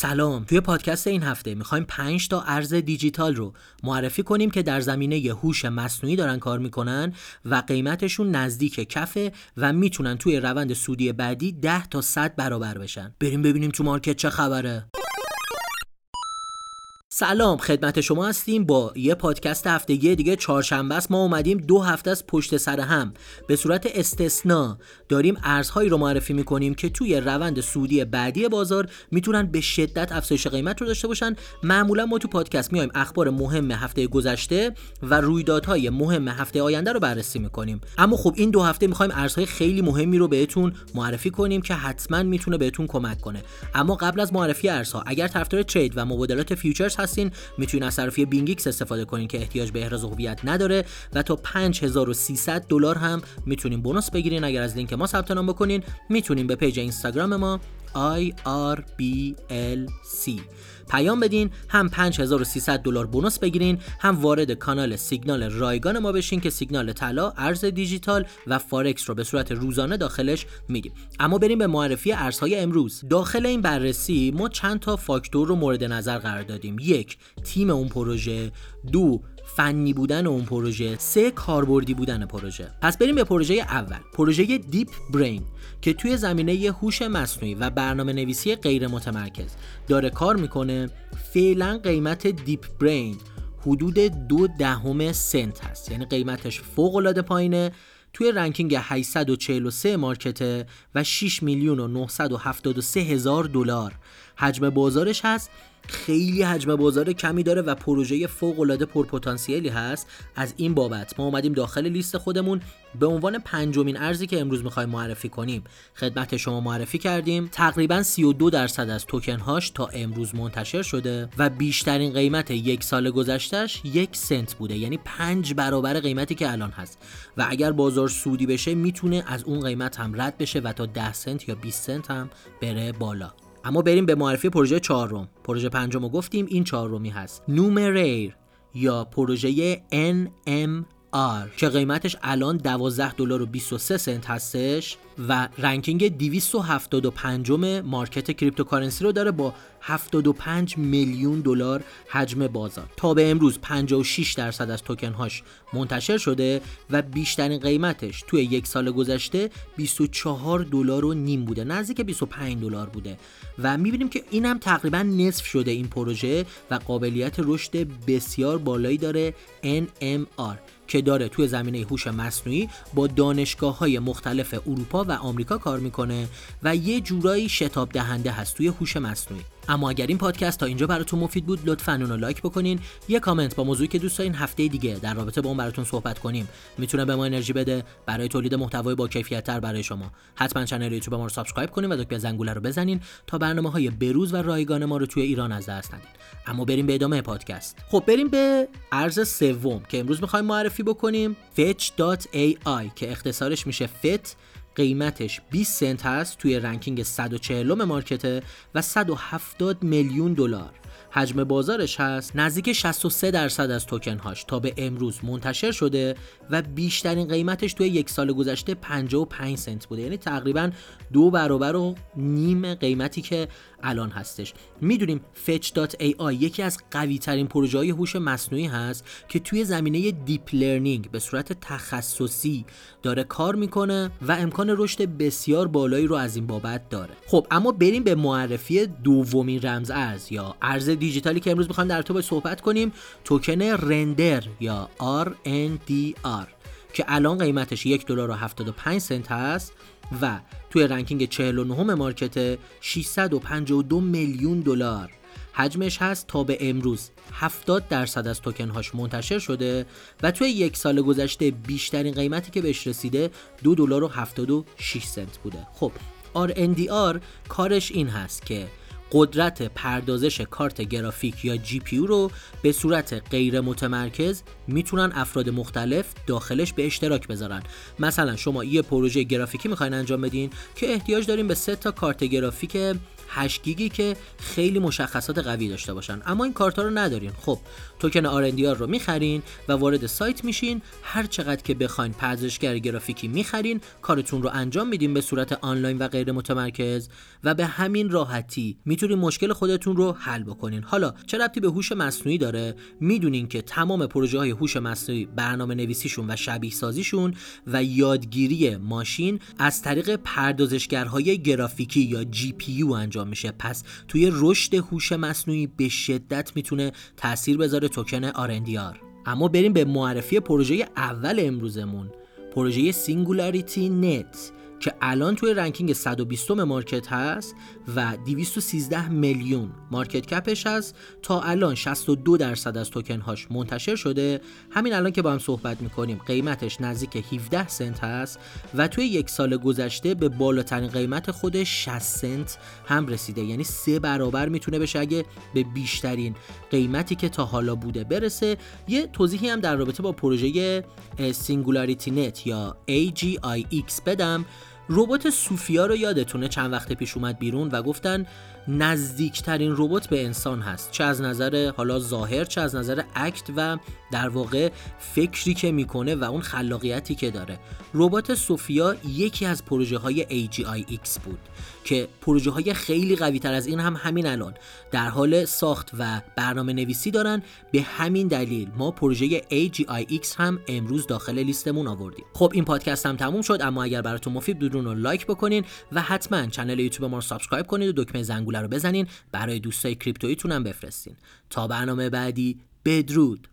سلام توی پادکست این هفته می‌خوایم 5 تا ارز دیجیتال رو معرفی کنیم که در زمینه هوش مصنوعی دارن کار می‌کنن و قیمتشون نزدیک کفه و می‌تونن توی روند سودی بعدی 10 تا 100 برابر بشن. بریم ببینیم تو مارکت چه خبره. سلام خدمت شما هستیم با یه پادکست هفتگی دیگه چهارشنبه است. ما اومدیم دو هفته از پشت سر هم. به صورت استثنا داریم ارزهایی رو معرفی می‌کنیم که توی روند سودی بعدی بازار می‌تونن به شدت افزایش قیمت رو داشته باشن. معمولا ما تو پادکست میایم اخبار مهم هفته گذشته و رویدادهای مهم هفته آینده رو بررسی می‌کنیم. اما خب این دو هفته می‌خوایم ارزهای خیلی مهمی رو بهتون معرفی کنیم که حتما می‌تونه بهتون کمک کنه. اما قبل از معرفی ارزها اگر طرفدار trade و مبادلات futures هستین می‌تونید از صرافی BingX استفاده کنین که احتیاج به احراز هویت نداره و تا 5300 دلار هم می‌تونین bonus بگیرین. اگر از لینک ما ثبت نام بکنین می‌تونین به page اینستاگرام ما IRBLC پیام بدین هم 5300 دلار bonus بگیرین هم وارد کانال سیگنال رایگان ما بشین که سیگنال طلا ارز دیجیتال و فارکس رو به صورت روزانه داخلش میدیم اما بریم به معرفی ارزهای امروز. داخل این بررسی ما چند تا فاکتور رو مورد نظر قرار دادیم. یک تیم اون پروژه. دو فنی بودن اون پروژه سه کاربردی بودن پروژه. پس بریم به پروژه اول. پروژه DeepBrain که توی زمینه هوش مصنوعی و برنامه نویسی غیر متمرکز داره کار می‌کنه. فعلا قیمت DeepBrain حدود دو دهم سنت هست. یعنی قیمتش فوق العاده پایینه. توی ranking 843 market ه و 6 میلیون و 973 هزار دلار. حجم بازارش هست خیلی حجم بازار کمی داره و پروژه فوق العاده پرپتانسیلی هست. از این بابت ما اومدیم داخل لیست خودمون به عنوان پنجمین ارزی که امروز می‌خوایم معرفی کنیم. خدمت شما معرفی کردیم. تقریبا 32 درصد از توکن هاش تا امروز منتشر شده و بیشترین قیمت یک سال گذشتهش یک سنت بوده. یعنی پنج برابر قیمتی که الان هست. و اگر بازار سودی بشه می‌تونه از اون قیمت هم رد بشه و تا 10 سنت یا 20 سنت هم بره بالا. اما بریم به معرفی پروژه چهارم. پروژه پنجم رو گفتیم این چهارمی هست. Numeraire یا پروژه NMR که قیمتش الان 12 دلار و 23 سنت هستش و ranking 275 market cryptocurrency رو داره با 75 میلیون دلار حجم بازار. تا به امروز 56 درصد از توکن هاش منتشر شده و بیشترین قیمتش توی یک سال گذشته 24 دلار و نیم بوده نزدیک 25 دلار بوده. و می‌بینیم که این هم تقریبا نصف شده این پروژه و قابلیت رشد بسیار بالایی داره NMR که داره توی زمینه هوش مصنوعی با دانشگاه های مختلف اروپا و آمریکا کار می‌کنه و یه جورایی شتاب دهنده هست توی هوش مصنوعی. اما اگر این پادکست تا اینجا براتون مفید بود لطفا اون رو لایک بکنین. یه کامنت با موضوعی که دوست دارین هفته دیگه در رابطه با اون براتون صحبت کنیم. می‌تونه به ما انرژی بده برای تولید محتوای با کیفیت تر برای شما. حتما کانال یوتیوب ما رو subscribe کنین و دکمه زنگوله رو بزنین تا برنامه های بروز و رایگان ما رو توی ایران از دست ندین. اما بریم به ادامه پادکست. خب بریم به ارز سوم که امروز می‌خوایم معرفی بکنیم. fetch.ai که اختصارش میشه FET قیمتش 20 سنت هست توی ranking 140 market ه و 170 میلیون دلار. حجم بازارش هست نزدیک 63 درصد از توکن هاش تا به امروز منتشر شده و بیشترین قیمتش توی یک سال گذشته 55 سنت بوده. یعنی تقریبا دو برابر و نیم قیمتی که الان هستش. می‌دونیم fetch.ai یکی از قوی ترین پروژه های هوش مصنوعی هست که توی زمینه deep learning به صورت تخصصی داره کار می‌کنه و امکان رشد بسیار بالایی رو از این بابت داره. خب اما بریم به معرفی دومین رمز ارز یا ارز دیجیتالی که امروز می‌خوایم در تو صحبت کنیم توکن Render یا RNDR که الان قیمتش یک دلار و 75 سنت هست و توی ranking 49 market 652 میلیون دلار. حجمش هست تا به امروز 70 درصد از توکن هاش منتشر شده و توی یک سال گذشته بیشترین قیمتی که بهش رسیده 2 دلار و 76 سنت بوده. خب RNDR کارش این هست که قدرت پردازش کارت گرافیک یا GPU رو به صورت غیر متمرکز می‌تونن افراد مختلف داخلش به اشتراک بذارن. مثلا شما یه پروژه گرافیکی می‌خواین انجام بدین که احتیاج داریم به سه تا کارت گرافیک 8 گیگی که خیلی مشخصات قوی داشته باشن. اما این کارت رو ندارین. خب توکن آر رو می‌خرین و وارد سایت میشین. هر چقدر که بخواین پردازشگر گرافیکی می‌خرین کارتون رو انجام میدین به صورت آنلاین و غیر متمرکز و به همین راحتی می‌تونین مشکل خودتون رو حل بکنین. حالا چه ربطی به هوش مصنوعی داره؟ می‌دونین که تمام پروژه های هوش مصنوعی برنامه نویسیشون و شبیه سازیشون و یادگیری ماشین از طریق پردازشگرهای گرافیکی یا جی پی انجام میشه. پس توی رشد هوش مصنوعی به شدت می‌تونه تاثیر بذاره توکن RNDR اما بریم به معرفی پروژه اول امروزمون. پروژه SingularityNET. که الان توی ranking 120 market هست و 213 میلیون market cap ش هست. تا الان 62 درصد از توکن هاش منتشر شده. همین الان که با هم صحبت می‌کنیم قیمتش نزدیک 17 سنت هست و توی یک سال گذشته به بالاترین قیمت خود 60 سنت هم رسیده. یعنی سه برابر می‌تونه بشه اگه به بیشترین قیمتی که تا حالا بوده برسه. یه توضیحی هم در رابطه با پروژه SingularityNET یا AGIX بدم. ربات سوفیا رو یادتونه چند وقت پیش اومد بیرون و گفتن نزدیکترین ربات به انسان هست چه از نظر حالا ظاهر چه از نظر act و در واقع فکری که می‌کنه و اون خلاقیتی که داره. ربات سوفیا یکی از پروژه های AGIX بود که پروژه های خیلی قوی تر از این هم همین الان. در حال ساخت و برنامه نویسی دارن. به همین دلیل ما پروژه AGIX هم امروز داخل لیستمون آوردیم. خب این پادکست هم تموم شد اما اگر براتون مفید بود رو like بکنین و حتما کانال یوتیوب ما رو subscribe کنید و دکمه زنگوله رو بزنین برای دوستای کریپتویتون هم بفرستین. تا برنامه بعدی بدرود.